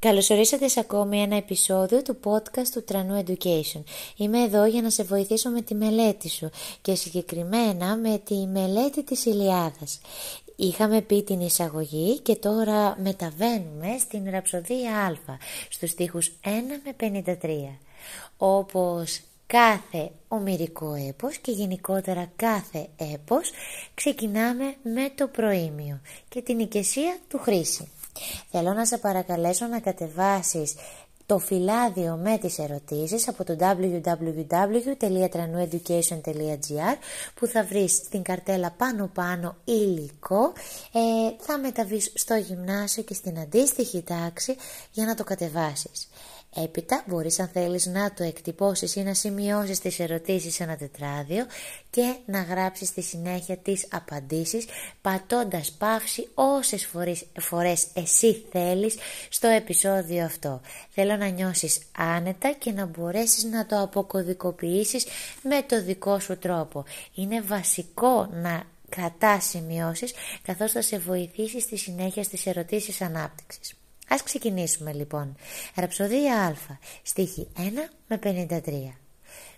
Καλωσορίσατε σε ακόμη ένα επεισόδιο του podcast του Τρανού Education. Είμαι εδώ για να σε βοηθήσω με τη μελέτη σου και συγκεκριμένα με τη μελέτη της Ηλιάδας. Είχαμε πει την εισαγωγή και τώρα μεταβαίνουμε στην ραψοδία Α, στους στίχους 1 με 53. Όπως κάθε ομυρικό έπος και γενικότερα κάθε έπος ξεκινάμε με το προήμιο και την οικεσία του χρήση. Θέλω να σε παρακαλέσω να κατεβάσεις το φυλάδιο με τις ερωτήσεις από το www.tranueducation.gr που θα βρεις στην καρτέλα πάνω πάνω υλικό ε, θα μεταβείς στο γυμνάσιο και στην αντίστοιχη τάξη για να το κατεβάσεις. Έπειτα μπορείς αν θέλεις να το εκτυπώσεις ή να σημειώσεις τις ερωτήσεις σε ένα τετράδιο και να γράψεις στη συνέχεια τις απαντήσεις πατώντας παύση όσες φορές, φορές εσύ θέλεις στο επεισόδιο αυτό. Θέλω να νιώσεις άνετα και να μπορέσεις να το αποκωδικοποιήσεις με το δικό σου τρόπο. Είναι βασικό να κρατάς σημειώσεις καθώς θα σε βοηθήσει στη συνέχεια στις ερωτήσεις ανάπτυξης. Ας ξεκινήσουμε λοιπόν. Ραψοδία Α, στίχη 1 με 53.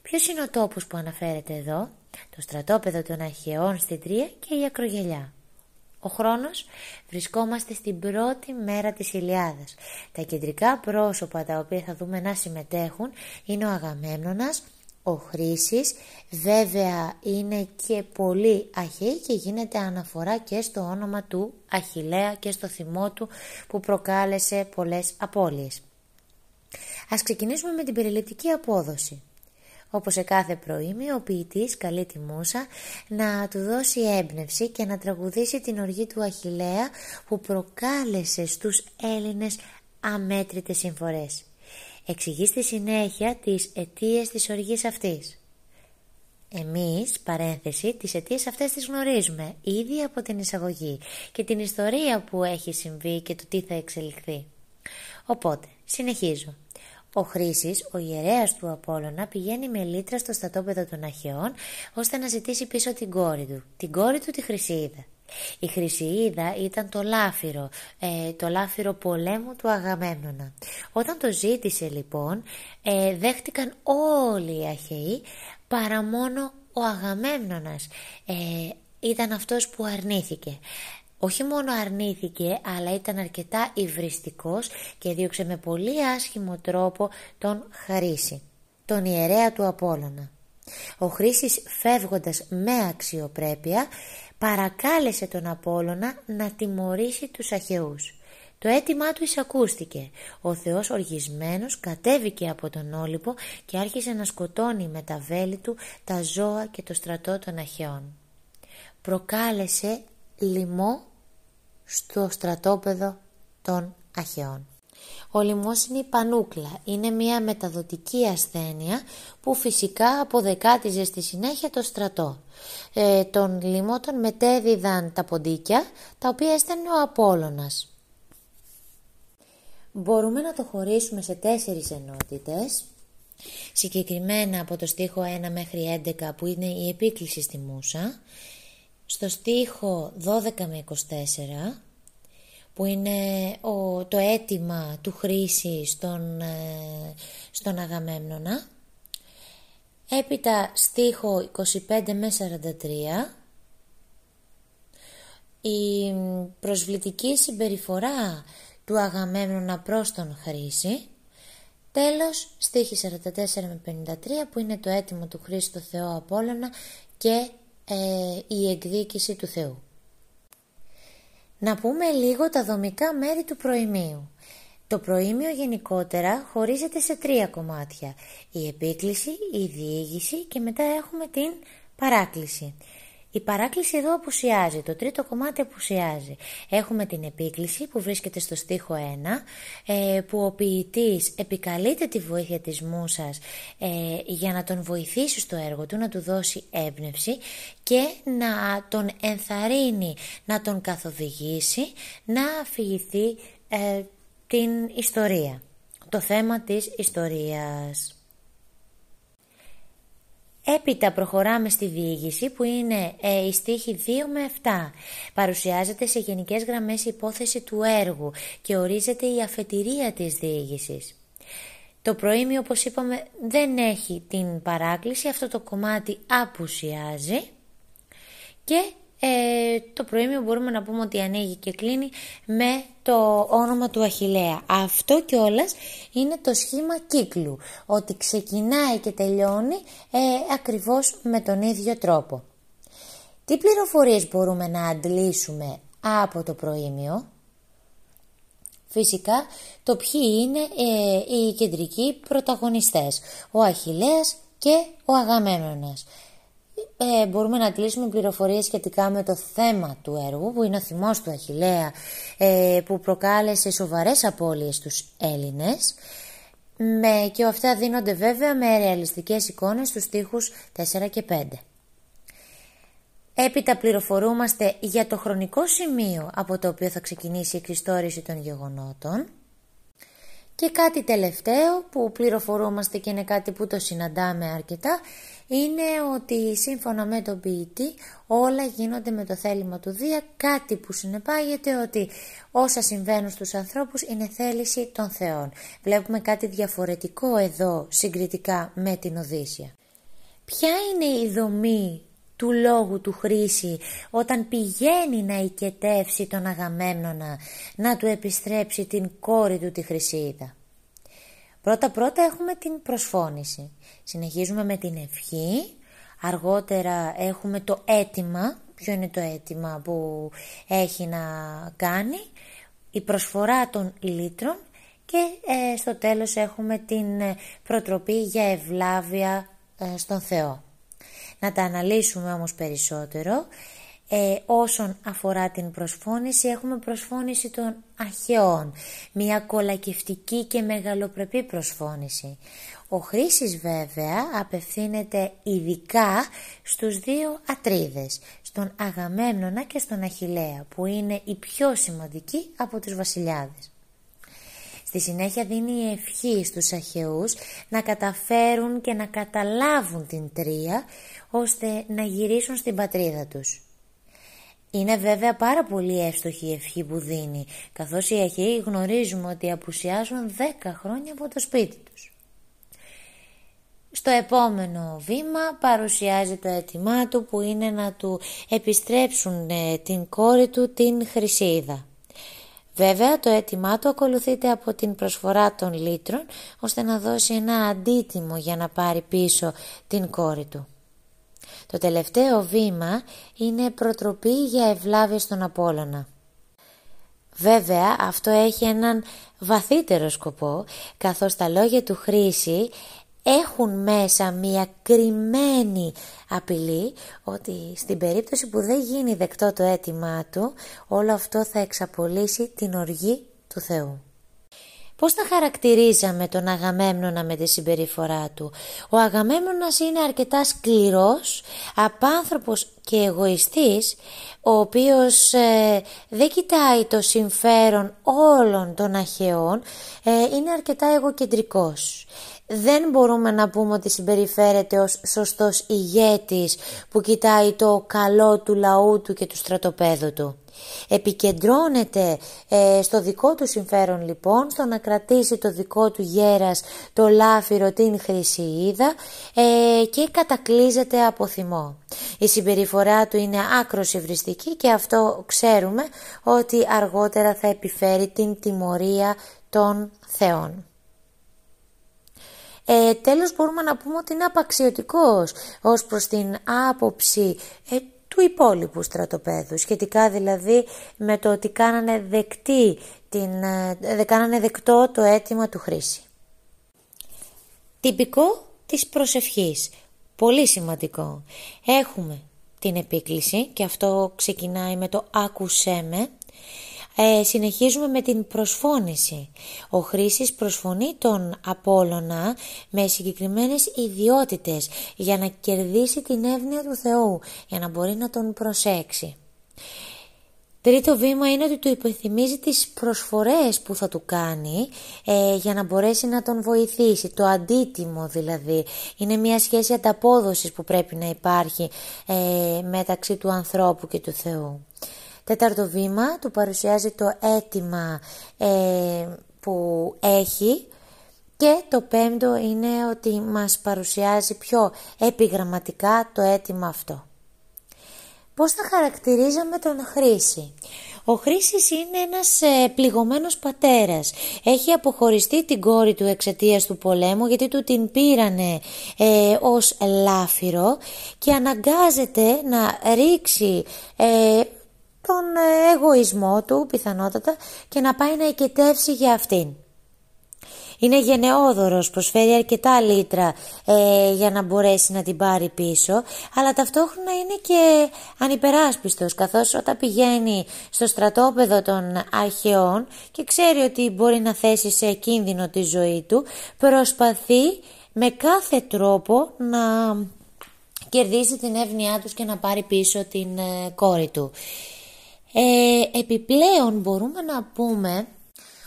Ποιος είναι ο τόπος που αναφέρεται εδώ; Το στρατόπεδο των Αχαιών στην Τρία και η Ακρογελιά. Ο χρόνος; Βρισκόμαστε στην πρώτη μέρα της Ηλιάδας. Τα κεντρικά πρόσωπα τα οποία θα δούμε να συμμετέχουν είναι ο Αγαμέμνονας, ο Χρήσης βέβαια είναι και πολύ αχαιή και γίνεται αναφορά και στο όνομα του Αχιλέα και στο θυμό του που προκάλεσε πολλές απώλειες. Ας ξεκινήσουμε με την περιληπτική απόδοση. Όπως σε κάθε προήμιο, ο ποιητής καλεί τη Μούσα να του δώσει έμπνευση και να τραγουδήσει την οργή του Αχιλέα που προκάλεσε στους Έλληνες αμέτρητες συμφορές. Εξηγεί στη συνέχεια τις αιτίες της οργής αυτής. Εμείς, παρένθεση, τις αιτίες αυτές τις γνωρίζουμε ήδη από την εισαγωγή και την ιστορία που έχει συμβεί και το τι θα εξελιχθεί. Οπότε, συνεχίζω. Ο Χρήσης, ο ιερέας του Απόλλωνα, πηγαίνει με λίτρα στο στατόπεδο των Αχαιών ώστε να ζητήσει πίσω την κόρη του, την κόρη του τη Χρυσίδα. Η Χρυσιίδα ήταν το λάφυρο, ε, το λάφυρο πολέμου του Αγαμέμνονα. Όταν το ζήτησε λοιπόν, ε, δέχτηκαν όλοι οι Αχαιοί παρά μόνο ο Αγαμέμνονας. Ε, ήταν αυτός που αρνήθηκε. Όχι μόνο αρνήθηκε, αλλά ήταν αρκετά υβριστικός και δίωξε με πολύ άσχημο τρόπο τον Χαρίση, τον ιερέα του Απόλλωνα. Ο Χρήσης φεύγοντας με αξιοπρέπεια παρακάλεσε τον Απόλλωνα να τιμωρήσει τους Αχαιούς. Το αίτημά του εισακούστηκε. Ο Θεός οργισμένος κατέβηκε από τον Όλυπο και άρχισε να σκοτώνει με τα βέλη του τα ζώα και το στρατό των Αχαιών. Προκάλεσε λοιμό στο στρατόπεδο των Αχαιών. Ο λοιμός είναι η πανούκλα. Είναι μια μεταδοτική ασθένεια που φυσικά αποδεκάτιζε στη συνέχεια το στρατό. Ε, τον λοιμό τον μετέδιδαν τα ποντίκια, τα οποία έστελνε ο Απόλλωνας. Μπορούμε να το χωρίσουμε σε τέσσερις ενότητες. Συγκεκριμένα από το στίχο 1 μέχρι 11 που είναι η επίκληση στη Μούσα. Στο στίχο 12 με 24 που είναι ο, το αίτημα του χρήση στον, ε, στον Αγαμέμνονα. Έπειτα στίχο 25 με 43 η προσβλητική συμπεριφορά του Αγαμέμνονα προς τον Χρήση. Τέλος, στίχη 44 με 53 που είναι το αίτημα του Χρήση στο Θεό Απόλλωνα και ε, η εκδίκηση του Θεού. Να πούμε λίγο τα δομικά μέρη του προημίου. Το προήμιο γενικότερα χωρίζεται σε τρία κομμάτια. Η επίκληση, η διήγηση και μετά έχουμε την παράκληση. Η παράκληση εδώ απουσιάζει, το τρίτο κομμάτι απουσιάζει. Έχουμε την επίκληση που βρίσκεται στο στίχο 1, ε, που ο ποιητής επικαλείται τη βοήθεια της μουσας ε, για να τον βοηθήσει στο έργο του, να του δώσει έμπνευση και να τον ενθαρρύνει, να τον καθοδηγήσει, να αφηγηθεί ε, την ιστορία, το θέμα της ιστορίας. Έπειτα προχωράμε στη διήγηση που είναι ε, η στίχη 2 με 7. Παρουσιάζεται σε γενικές γραμμές η υπόθεση του έργου και ορίζεται η αφετηρία της διήγησης. Το προήμιο όπως είπαμε δεν έχει την παράκληση, αυτό το κομμάτι απουσιάζει και ε, το προήμιο μπορούμε να πούμε ότι ανοίγει και κλείνει με το όνομα του Αχιλέα. Αυτό κιόλας είναι το σχήμα κύκλου, ότι ξεκινάει και τελειώνει ε, ακριβώς με τον ίδιο τρόπο. Τι πληροφορίες μπορούμε να αντλήσουμε από το προήμιο; Φυσικά το ποιοι είναι ε, οι κεντρικοί πρωταγωνιστές, ο Αχιλέας και ο Αγαμέμνονας ε, μπορούμε να κλείσουμε πληροφορίες σχετικά με το θέμα του έργου που είναι ο θυμός του Αχιλέα ε, που προκάλεσε σοβαρές απώλειες στους Έλληνες με, και αυτά δίνονται βέβαια με ρεαλιστικές εικόνες στους στίχους 4 και 5. Έπειτα πληροφορούμαστε για το χρονικό σημείο από το οποίο θα ξεκινήσει η εξιστόρηση των γεγονότων και κάτι τελευταίο που πληροφορούμαστε και είναι κάτι που το συναντάμε αρκετά είναι ότι σύμφωνα με τον ποιητή όλα γίνονται με το θέλημα του Δία, κάτι που συνεπάγεται ότι όσα συμβαίνουν στους ανθρώπους είναι θέληση των Θεών. Βλέπουμε κάτι διαφορετικό εδώ συγκριτικά με την Οδύσσια. Ποια είναι η δομή του λόγου του Χρήση όταν πηγαίνει να οικετεύσει τον Αγαμέμνονα να του επιστρέψει την κόρη του τη Χρυσίδα. Πρώτα πρώτα έχουμε την προσφώνηση. Συνεχίζουμε με την ευχή. Αργότερα έχουμε το αίτημα. Ποιο είναι το αίτημα που έχει να κάνει; Η προσφορά των λίτρων και ε, στο τέλος έχουμε την ε, προτροπή για ευλάβεια ε, στον Θεό. Να τα αναλύσουμε όμως περισσότερο. Ε, όσον αφορά την προσφώνηση έχουμε προσφώνηση των αρχαιών, μια κολακευτική και μεγαλοπρεπή προσφώνηση. Ο Χρήσης βέβαια απευθύνεται ειδικά στους δύο ατρίδες, στον Αγαμέμνονα και στον Αχιλέα, που είναι οι πιο σημαντικοί από τους βασιλιάδες. Στη συνέχεια δίνει η ευχή στους Αχαιούς να καταφέρουν και να καταλάβουν την τρία, ώστε να γυρίσουν στην πατρίδα τους. Είναι βέβαια πάρα πολύ εύστοχη η ευχή που δίνει, καθώς οι Αχαιοί γνωρίζουμε ότι απουσιάζουν 10 χρόνια από το σπίτι τους. Στο επόμενο βήμα παρουσιάζει το αίτημά του που είναι να του επιστρέψουν ε, την κόρη του την Χρυσίδα. Βέβαια το αίτημά του ακολουθείται από την προσφορά των λίτρων ώστε να δώσει ένα αντίτιμο για να πάρει πίσω την κόρη του. Το τελευταίο βήμα είναι προτροπή για ευλάβεια στον Απόλλωνα. Βέβαια αυτό έχει έναν βαθύτερο σκοπό καθώς τα λόγια του Χρήση έχουν μέσα μια κρυμμένη απειλή ότι στην περίπτωση που δεν γίνει δεκτό το αίτημά του όλο αυτό θα εξαπολύσει την οργή του Θεού. Πώς θα χαρακτηρίζαμε τον Αγαμέμνονα με τη συμπεριφορά του; Ο Αγαμέμνονας είναι αρκετά σκληρός, απάνθρωπος και εγωιστής, ο οποίος ε, δεν κοιτάει το συμφέρον όλων των αχαιών, ε, είναι αρκετά εγωκεντρικός. Δεν μπορούμε να πούμε ότι συμπεριφέρεται ως σωστός ηγέτης που κοιτάει το καλό του λαού του και του στρατοπέδου του. Επικεντρώνεται ε, στο δικό του συμφέρον λοιπόν, στο να κρατήσει το δικό του γέρας, το λάφυρο, την χρυσιίδα ε, και κατακλείζεται από θυμό. Η συμπεριφορά του είναι άκρος ευριστική και αυτό ξέρουμε ότι αργότερα θα επιφέρει την τιμωρία των θεών. Ε, τέλος μπορούμε να πούμε ότι είναι απαξιωτικός ως προς την άποψη ε, του υπόλοιπου στρατοπέδου, σχετικά δηλαδή με το ότι κάνανε, δεκτή την, ε, κάνανε δεκτό το αίτημα του χρήση. Τυπικό της προσευχής, πολύ σημαντικό. Έχουμε την επίκληση και αυτό ξεκινάει με το «άκουσέ με» ε, συνεχίζουμε με την προσφώνηση. Ο Χρήσης προσφωνεί τον Απόλλωνα με συγκεκριμένες ιδιότητες για να κερδίσει την εύνοια του Θεού, για να μπορεί να τον προσέξει. Τρίτο βήμα είναι ότι του υπενθυμίζει τις προσφορές που θα του κάνει ε, για να μπορέσει να τον βοηθήσει. Το αντίτιμο δηλαδή. Είναι μια σχέση ανταπόδοσης που πρέπει να υπάρχει ε, μεταξύ του ανθρώπου και του Θεού. Τέταρτο βήμα του παρουσιάζει το αίτημα ε, που έχει και το πέμπτο είναι ότι μας παρουσιάζει πιο επιγραμματικά το αίτημα αυτό. Πώς θα χαρακτηρίζαμε τον Χρήση; Ο Χρήσης είναι ένας ε, πληγωμένος πατέρας. Έχει αποχωριστεί την κόρη του εξαιτίας του πολέμου γιατί του την πήρανε ε, ως λάφυρο και αναγκάζεται να ρίξει ε, τον εγωισμό του πιθανότατα και να πάει να οικετεύσει για αυτήν. Είναι γενναιόδωρος, προσφέρει αρκετά λίτρα ε, για να μπορέσει να την πάρει πίσω, αλλά ταυτόχρονα είναι και ανυπεράσπιστος, καθώς όταν πηγαίνει στο στρατόπεδο των αρχαιών και ξέρει ότι μπορεί να θέσει σε κίνδυνο τη ζωή του, προσπαθεί με κάθε τρόπο να κερδίσει την εύνοιά τους και να πάρει πίσω την ε, κόρη του. Ε, επιπλέον μπορούμε να πούμε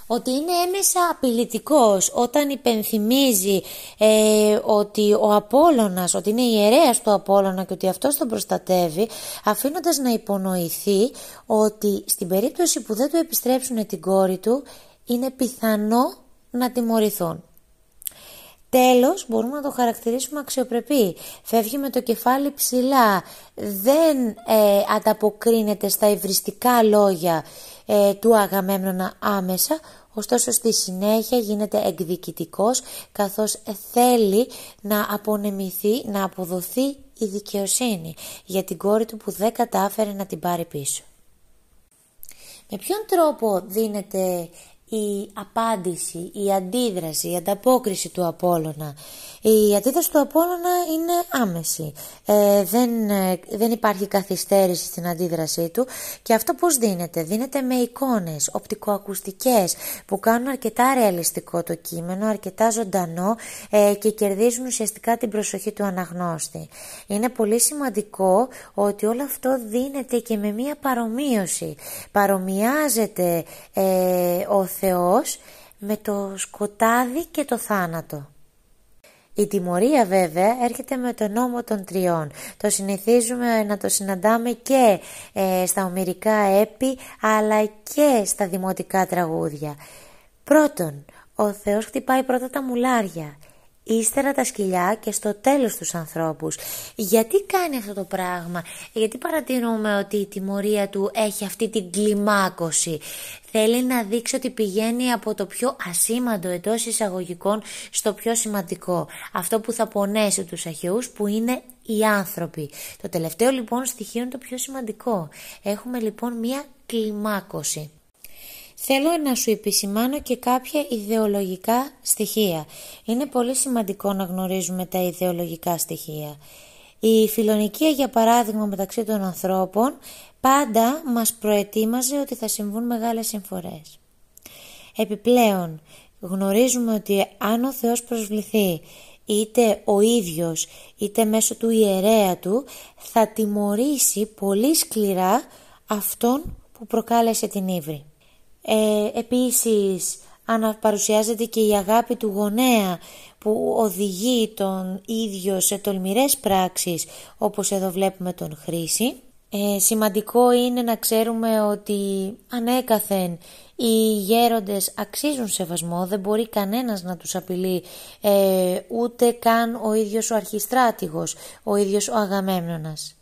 ότι είναι έμεσα απειλητικός όταν υπενθυμίζει ε, ότι ο Απόλλωνας, ότι είναι ιερέας του Απόλλωνα και ότι αυτός τον προστατεύει αφήνοντας να υπονοηθεί ότι στην περίπτωση που δεν του επιστρέψουν την κόρη του είναι πιθανό να τιμωρηθούν. Τέλος, μπορούμε να το χαρακτηρίσουμε αξιοπρεπή. Φεύγει με το κεφάλι ψηλά, δεν ε, ανταποκρίνεται στα υβριστικά λόγια ε, του Αγαμέμνονα άμεσα, ωστόσο στη συνέχεια γίνεται εκδικητικός καθώς θέλει να απονεμηθεί, να αποδοθεί η δικαιοσύνη για την κόρη του που δεν κατάφερε να την πάρει πίσω. Με ποιον τρόπο δίνεται η απάντηση, η αντίδραση, η ανταπόκριση του Απόλλωνα. Η αντίδραση του Απόλλωνα είναι άμεση. Ε, δεν, ε, δεν υπάρχει καθυστέρηση στην αντίδρασή του και αυτό πώς δίνεται; Δίνεται με εικόνες, οπτικοακουστικές που κάνουν αρκετά ρεαλιστικό το κείμενο, αρκετά ζωντανό ε, και κερδίζουν ουσιαστικά την προσοχή του αναγνώστη. Είναι πολύ σημαντικό ότι όλο αυτό δίνεται και με μία παρομοίωση. Παρομοιάζεται ε, ο Θεός με το σκοτάδι και το θάνατο. Η τιμωρία βέβαια έρχεται με τον νόμο των τριών. Το συνηθίζουμε να το συναντάμε και ε, στα ομυρικά έπι αλλά και στα δημοτικά τραγούδια. Πρώτον, ο Θεός χτυπάει πρώτα τα μουλάρια ύστερα τα σκυλιά και στο τέλος τους ανθρώπους. Γιατί κάνει αυτό το πράγμα, γιατί παρατηρούμε ότι η τιμωρία του έχει αυτή την κλιμάκωση; Θέλει να δείξει ότι πηγαίνει από το πιο ασήμαντο εντός εισαγωγικών στο πιο σημαντικό. Αυτό που θα πονέσει τους αρχαιούς που είναι οι άνθρωποι. Το τελευταίο λοιπόν στοιχείο είναι το πιο σημαντικό. Έχουμε λοιπόν μία κλιμάκωση. Θέλω να σου επισημάνω και κάποια ιδεολογικά στοιχεία. Είναι πολύ σημαντικό να γνωρίζουμε τα ιδεολογικά στοιχεία. Η φιλονικία για παράδειγμα μεταξύ των ανθρώπων πάντα μας προετοίμαζε ότι θα συμβούν μεγάλες συμφορές. Επιπλέον γνωρίζουμε ότι αν ο Θεός προσβληθεί είτε ο ίδιος είτε μέσω του ιερέα του θα τιμωρήσει πολύ σκληρά αυτόν που προκάλεσε την ύβρη. Ε, επίσης αναπαρουσιάζεται και η αγάπη του γονέα που οδηγεί τον ίδιο σε τολμηρές πράξεις όπως εδώ βλέπουμε τον Χρήση. Ε, σημαντικό είναι να ξέρουμε ότι ανέκαθεν οι γέροντες αξίζουν σεβασμό, δεν μπορεί κανένας να τους απειλεί ε, ούτε καν ο ίδιος ο αρχιστράτηγος, ο ίδιος ο Αγαμέμνονας.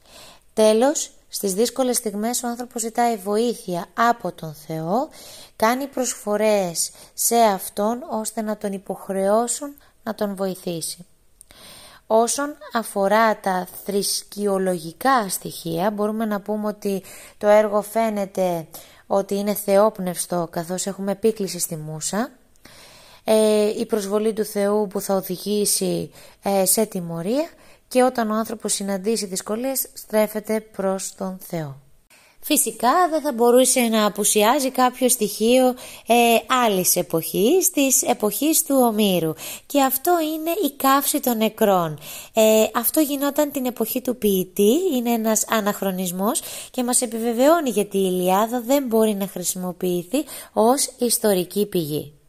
Τέλος, στις δύσκολες στιγμές ο άνθρωπος ζητάει βοήθεια από τον Θεό, κάνει προσφορές σε Αυτόν ώστε να τον υποχρεώσουν να τον βοηθήσει. Όσον αφορά τα θρησκειολογικά στοιχεία μπορούμε να πούμε ότι το έργο φαίνεται ότι είναι θεόπνευστο καθώς έχουμε επίκληση στη Μούσα ε, η προσβολή του Θεού που θα οδηγήσει ε, σε τιμωρία και όταν ο άνθρωπος συναντήσει δυσκολίες στρέφεται προς τον Θεό. Φυσικά δεν θα μπορούσε να απουσιάζει κάποιο στοιχείο ε, άλλης εποχής, της εποχής του Ομήρου και αυτό είναι η καύση των νεκρών. Ε, αυτό γινόταν την εποχή του ποιητή, είναι ένας αναχρονισμός και μας επιβεβαιώνει γιατί η Ιλιάδα δεν μπορεί να χρησιμοποιηθεί ως ιστορική πηγή.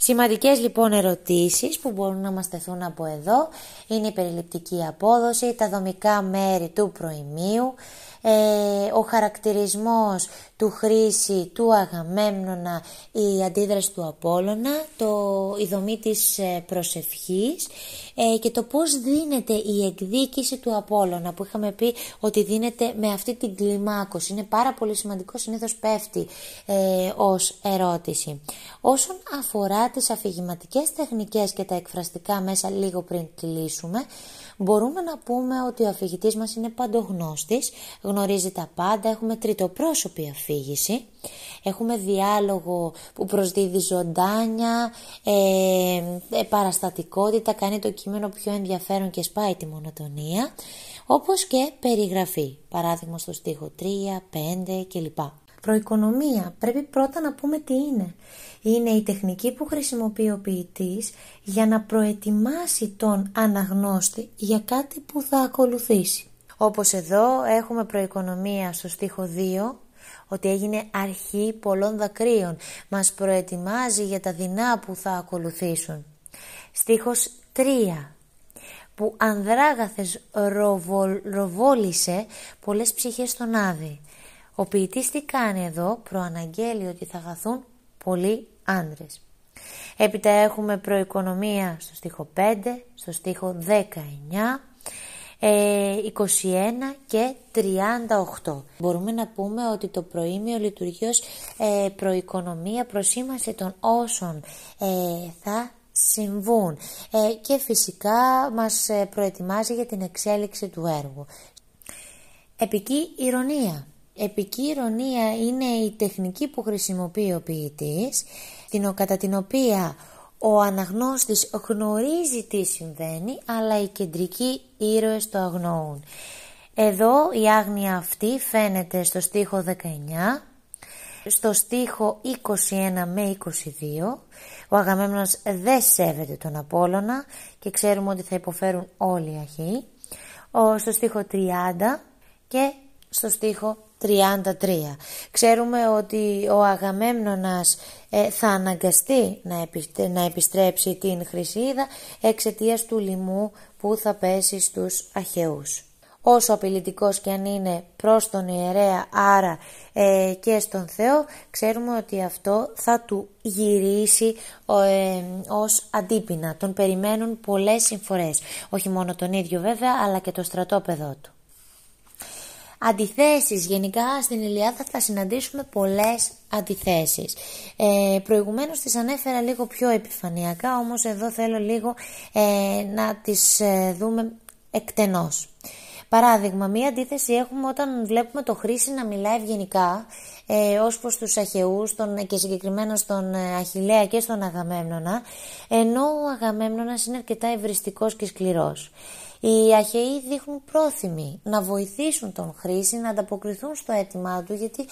Σημαντικές λοιπόν ερωτήσεις που μπορούν να μας τεθούν από εδώ. Είναι η περιληπτική απόδοση, τα δομικά μέρη του προημίου, ε, ο χαρακτηρισμός του χρήση του Αγαμέμνονα, η αντίδραση του Απόλλωνα, το, η δομή της ε, προσευχής ε, και το πώς δίνεται η εκδίκηση του Απόλλωνα που είχαμε πει ότι δίνεται με αυτή την κλιμάκωση. Είναι πάρα πολύ σημαντικό, συνήθως πέφτει ε, ως ερώτηση. Όσον αφορά τις αφηγηματικές τεχνικές και τα εκφραστικά μέσα λίγο πριν κλείσουμε, μπορούμε να πούμε ότι ο αφηγητής μας είναι παντογνώστης, γνωρίζει τα πάντα, έχουμε τριτοπρόσωπη αφήγηση, έχουμε διάλογο που προσδίδει ζωντάνια, ε, ε, παραστατικότητα, κάνει το κείμενο πιο ενδιαφέρον και σπάει τη μονοτονία, όπως και περιγραφή, παράδειγμα στο στίχο 3, 5 κλπ. Προοικονομία. Πρέπει πρώτα να πούμε τι είναι. Είναι η τεχνική που χρησιμοποιεί ο ποιητής για να προετοιμάσει τον αναγνώστη για κάτι που θα ακολουθήσει. Όπως εδώ έχουμε προοικονομία στο στίχο 2, ότι έγινε αρχή πολλών δακρύων. Μας προετοιμάζει για τα δεινά που θα ακολουθήσουν. Στίχος 3 που Ανδράγαθες ροβόλησε πολλές ψυχές στον Άδη. Ο ποιητής τι κάνει εδώ, προαναγγέλει ότι θα χαθούν πολλοί άντρες. Έπειτα έχουμε προοικονομία στο στίχο 5, στο στίχο 19, 21 ε, και 38. Μπορούμε να πούμε ότι το προήμιο λειτουργεί ως ε, προοικονομία προσήμαση των όσων ε, θα συμβούν και φυσικά μας προετοιμάζει για την εξέλιξη του έργου. Επική ηρωνία. Επική ηρωνία είναι η τεχνική που χρησιμοποιεί ο ποιητής, κατά την οποία ο αναγνώστης γνωρίζει τι συμβαίνει, αλλά οι κεντρικοί ήρωες το αγνοούν. Εδώ η άγνοια αυτή φαίνεται στο στίχο 19, στο στίχο 21 με 22. Ο Αγαμέμνος δεν σέβεται τον Απόλλωνα και ξέρουμε ότι θα υποφέρουν όλοι οι Αχαιοί. Στο στίχο 30 και στο στίχο 33. Ξέρουμε ότι ο Αγαμέμνονας ε, θα αναγκαστεί να, επιστρέψει την Χρυσίδα εξαιτίας του λοιμού που θα πέσει στους Αχαιούς. Όσο απειλητικός και αν είναι προς τον ιερέα άρα ε, και στον Θεό ξέρουμε ότι αυτό θα του γυρίσει ε, ως αντίπεινα. Τον περιμένουν πολλές συμφορές. Όχι μόνο τον ίδιο βέβαια αλλά και το στρατόπεδό του αντιθέσεις. Γενικά στην Ιλιάδα θα συναντήσουμε πολλές αντιθέσεις. Ε, προηγουμένως τις ανέφερα λίγο πιο επιφανειακά, όμως εδώ θέλω λίγο ε, να τις ε, δούμε εκτενώς. Παράδειγμα, μία αντίθεση έχουμε όταν βλέπουμε το Χρήση να μιλάει ευγενικά ε, ως προς τους Αχαιούς τον, και συγκεκριμένα στον ε, Αχιλέα και στον Αγαμέμνονα, ενώ ο Αγαμέμνονας είναι αρκετά ευριστικός και σκληρός. Οι Αχαιοί δείχνουν πρόθυμοι να βοηθήσουν τον Χρήση να ανταποκριθούν στο αίτημά του γιατί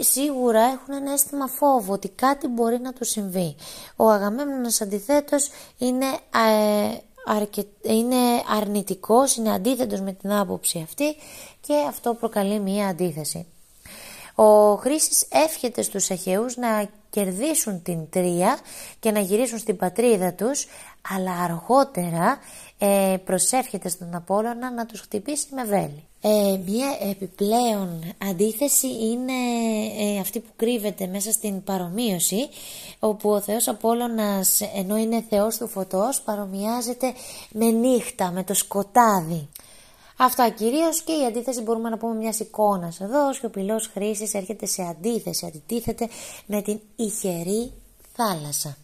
σίγουρα έχουν ένα αίσθημα φόβο ότι κάτι μπορεί να του συμβεί. Ο Αγαμέμνονας αντιθέτως είναι, ε, αρκε... είναι αρνητικός, είναι αντίθετος με την άποψη αυτή και αυτό προκαλεί μία αντίθεση. Ο Χρήσης εύχεται στους Αχαιούς να κερδίσουν την τρία και να γυρίσουν στην πατρίδα τους, αλλά αργότερα ε, προσεύχεται στον Απόλλωνα να τους χτυπήσει με βέλη. Ε, μια επιπλέον αντίθεση είναι ε, αυτή που κρύβεται μέσα στην παρομοίωση όπου ο Θεός Απόλλωνας ενώ είναι Θεός του φωτός παρομοιάζεται με νύχτα, με το σκοτάδι. Αυτά κυρίως και η αντίθεση μπορούμε να πούμε μιας εικόνας εδώ. Ο σιωπηλός χρήσης έρχεται σε αντίθεση, αντιτίθεται με την ηχερή θάλασσα.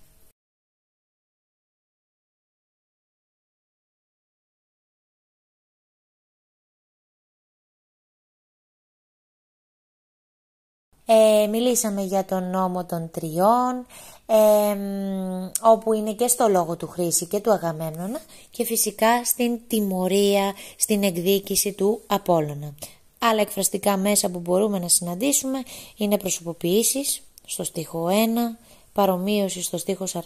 Ε, μιλήσαμε για τον νόμο των τριών, ε, όπου είναι και στο λόγο του Χρήση και του Αγαμέμνονα και φυσικά στην τιμωρία, στην εκδίκηση του Απόλλωνα. Άλλα εκφραστικά μέσα που μπορούμε να συναντήσουμε είναι προσωποποιήσεις στο στίχο 1, παρομοίωση στο στίχο 48,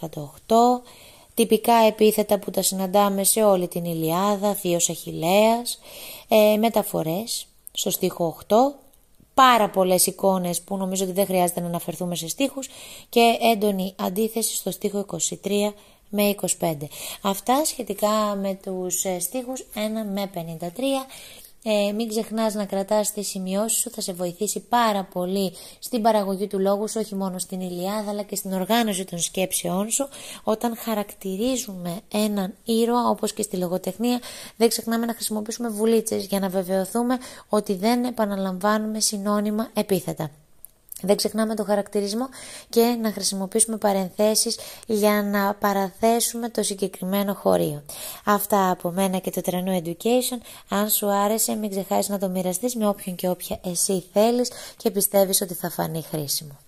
τυπικά επίθετα που τα συναντάμε σε όλη την Ηλιάδα, θείος Αχιλέας, ε, μεταφορές στο στίχο 8, πάρα πολλές εικόνες που νομίζω ότι δεν χρειάζεται να αναφερθούμε σε στίχους και έντονη αντίθεση στο στίχο 23 με 25. Αυτά σχετικά με τους ε, στίχους 1 με 53 ε, μην ξεχνάς να κρατάς τις σημειώσεις σου, θα σε βοηθήσει πάρα πολύ στην παραγωγή του λόγου σου, όχι μόνο στην Ιλιάδα αλλά και στην οργάνωση των σκέψεών σου. Όταν χαρακτηρίζουμε έναν ήρωα όπως και στη λογοτεχνία δεν ξεχνάμε να χρησιμοποιήσουμε βουλίτσες για να βεβαιωθούμε ότι δεν επαναλαμβάνουμε συνώνυμα επίθετα. Δεν ξεχνάμε το χαρακτηρισμό και να χρησιμοποιήσουμε παρενθέσεις για να παραθέσουμε το συγκεκριμένο χωρίο. Αυτά από μένα και το τρενό Education. Αν σου άρεσε μην ξεχάσεις να το μοιραστείς με όποιον και όποια εσύ θέλεις και πιστεύεις ότι θα φανεί χρήσιμο.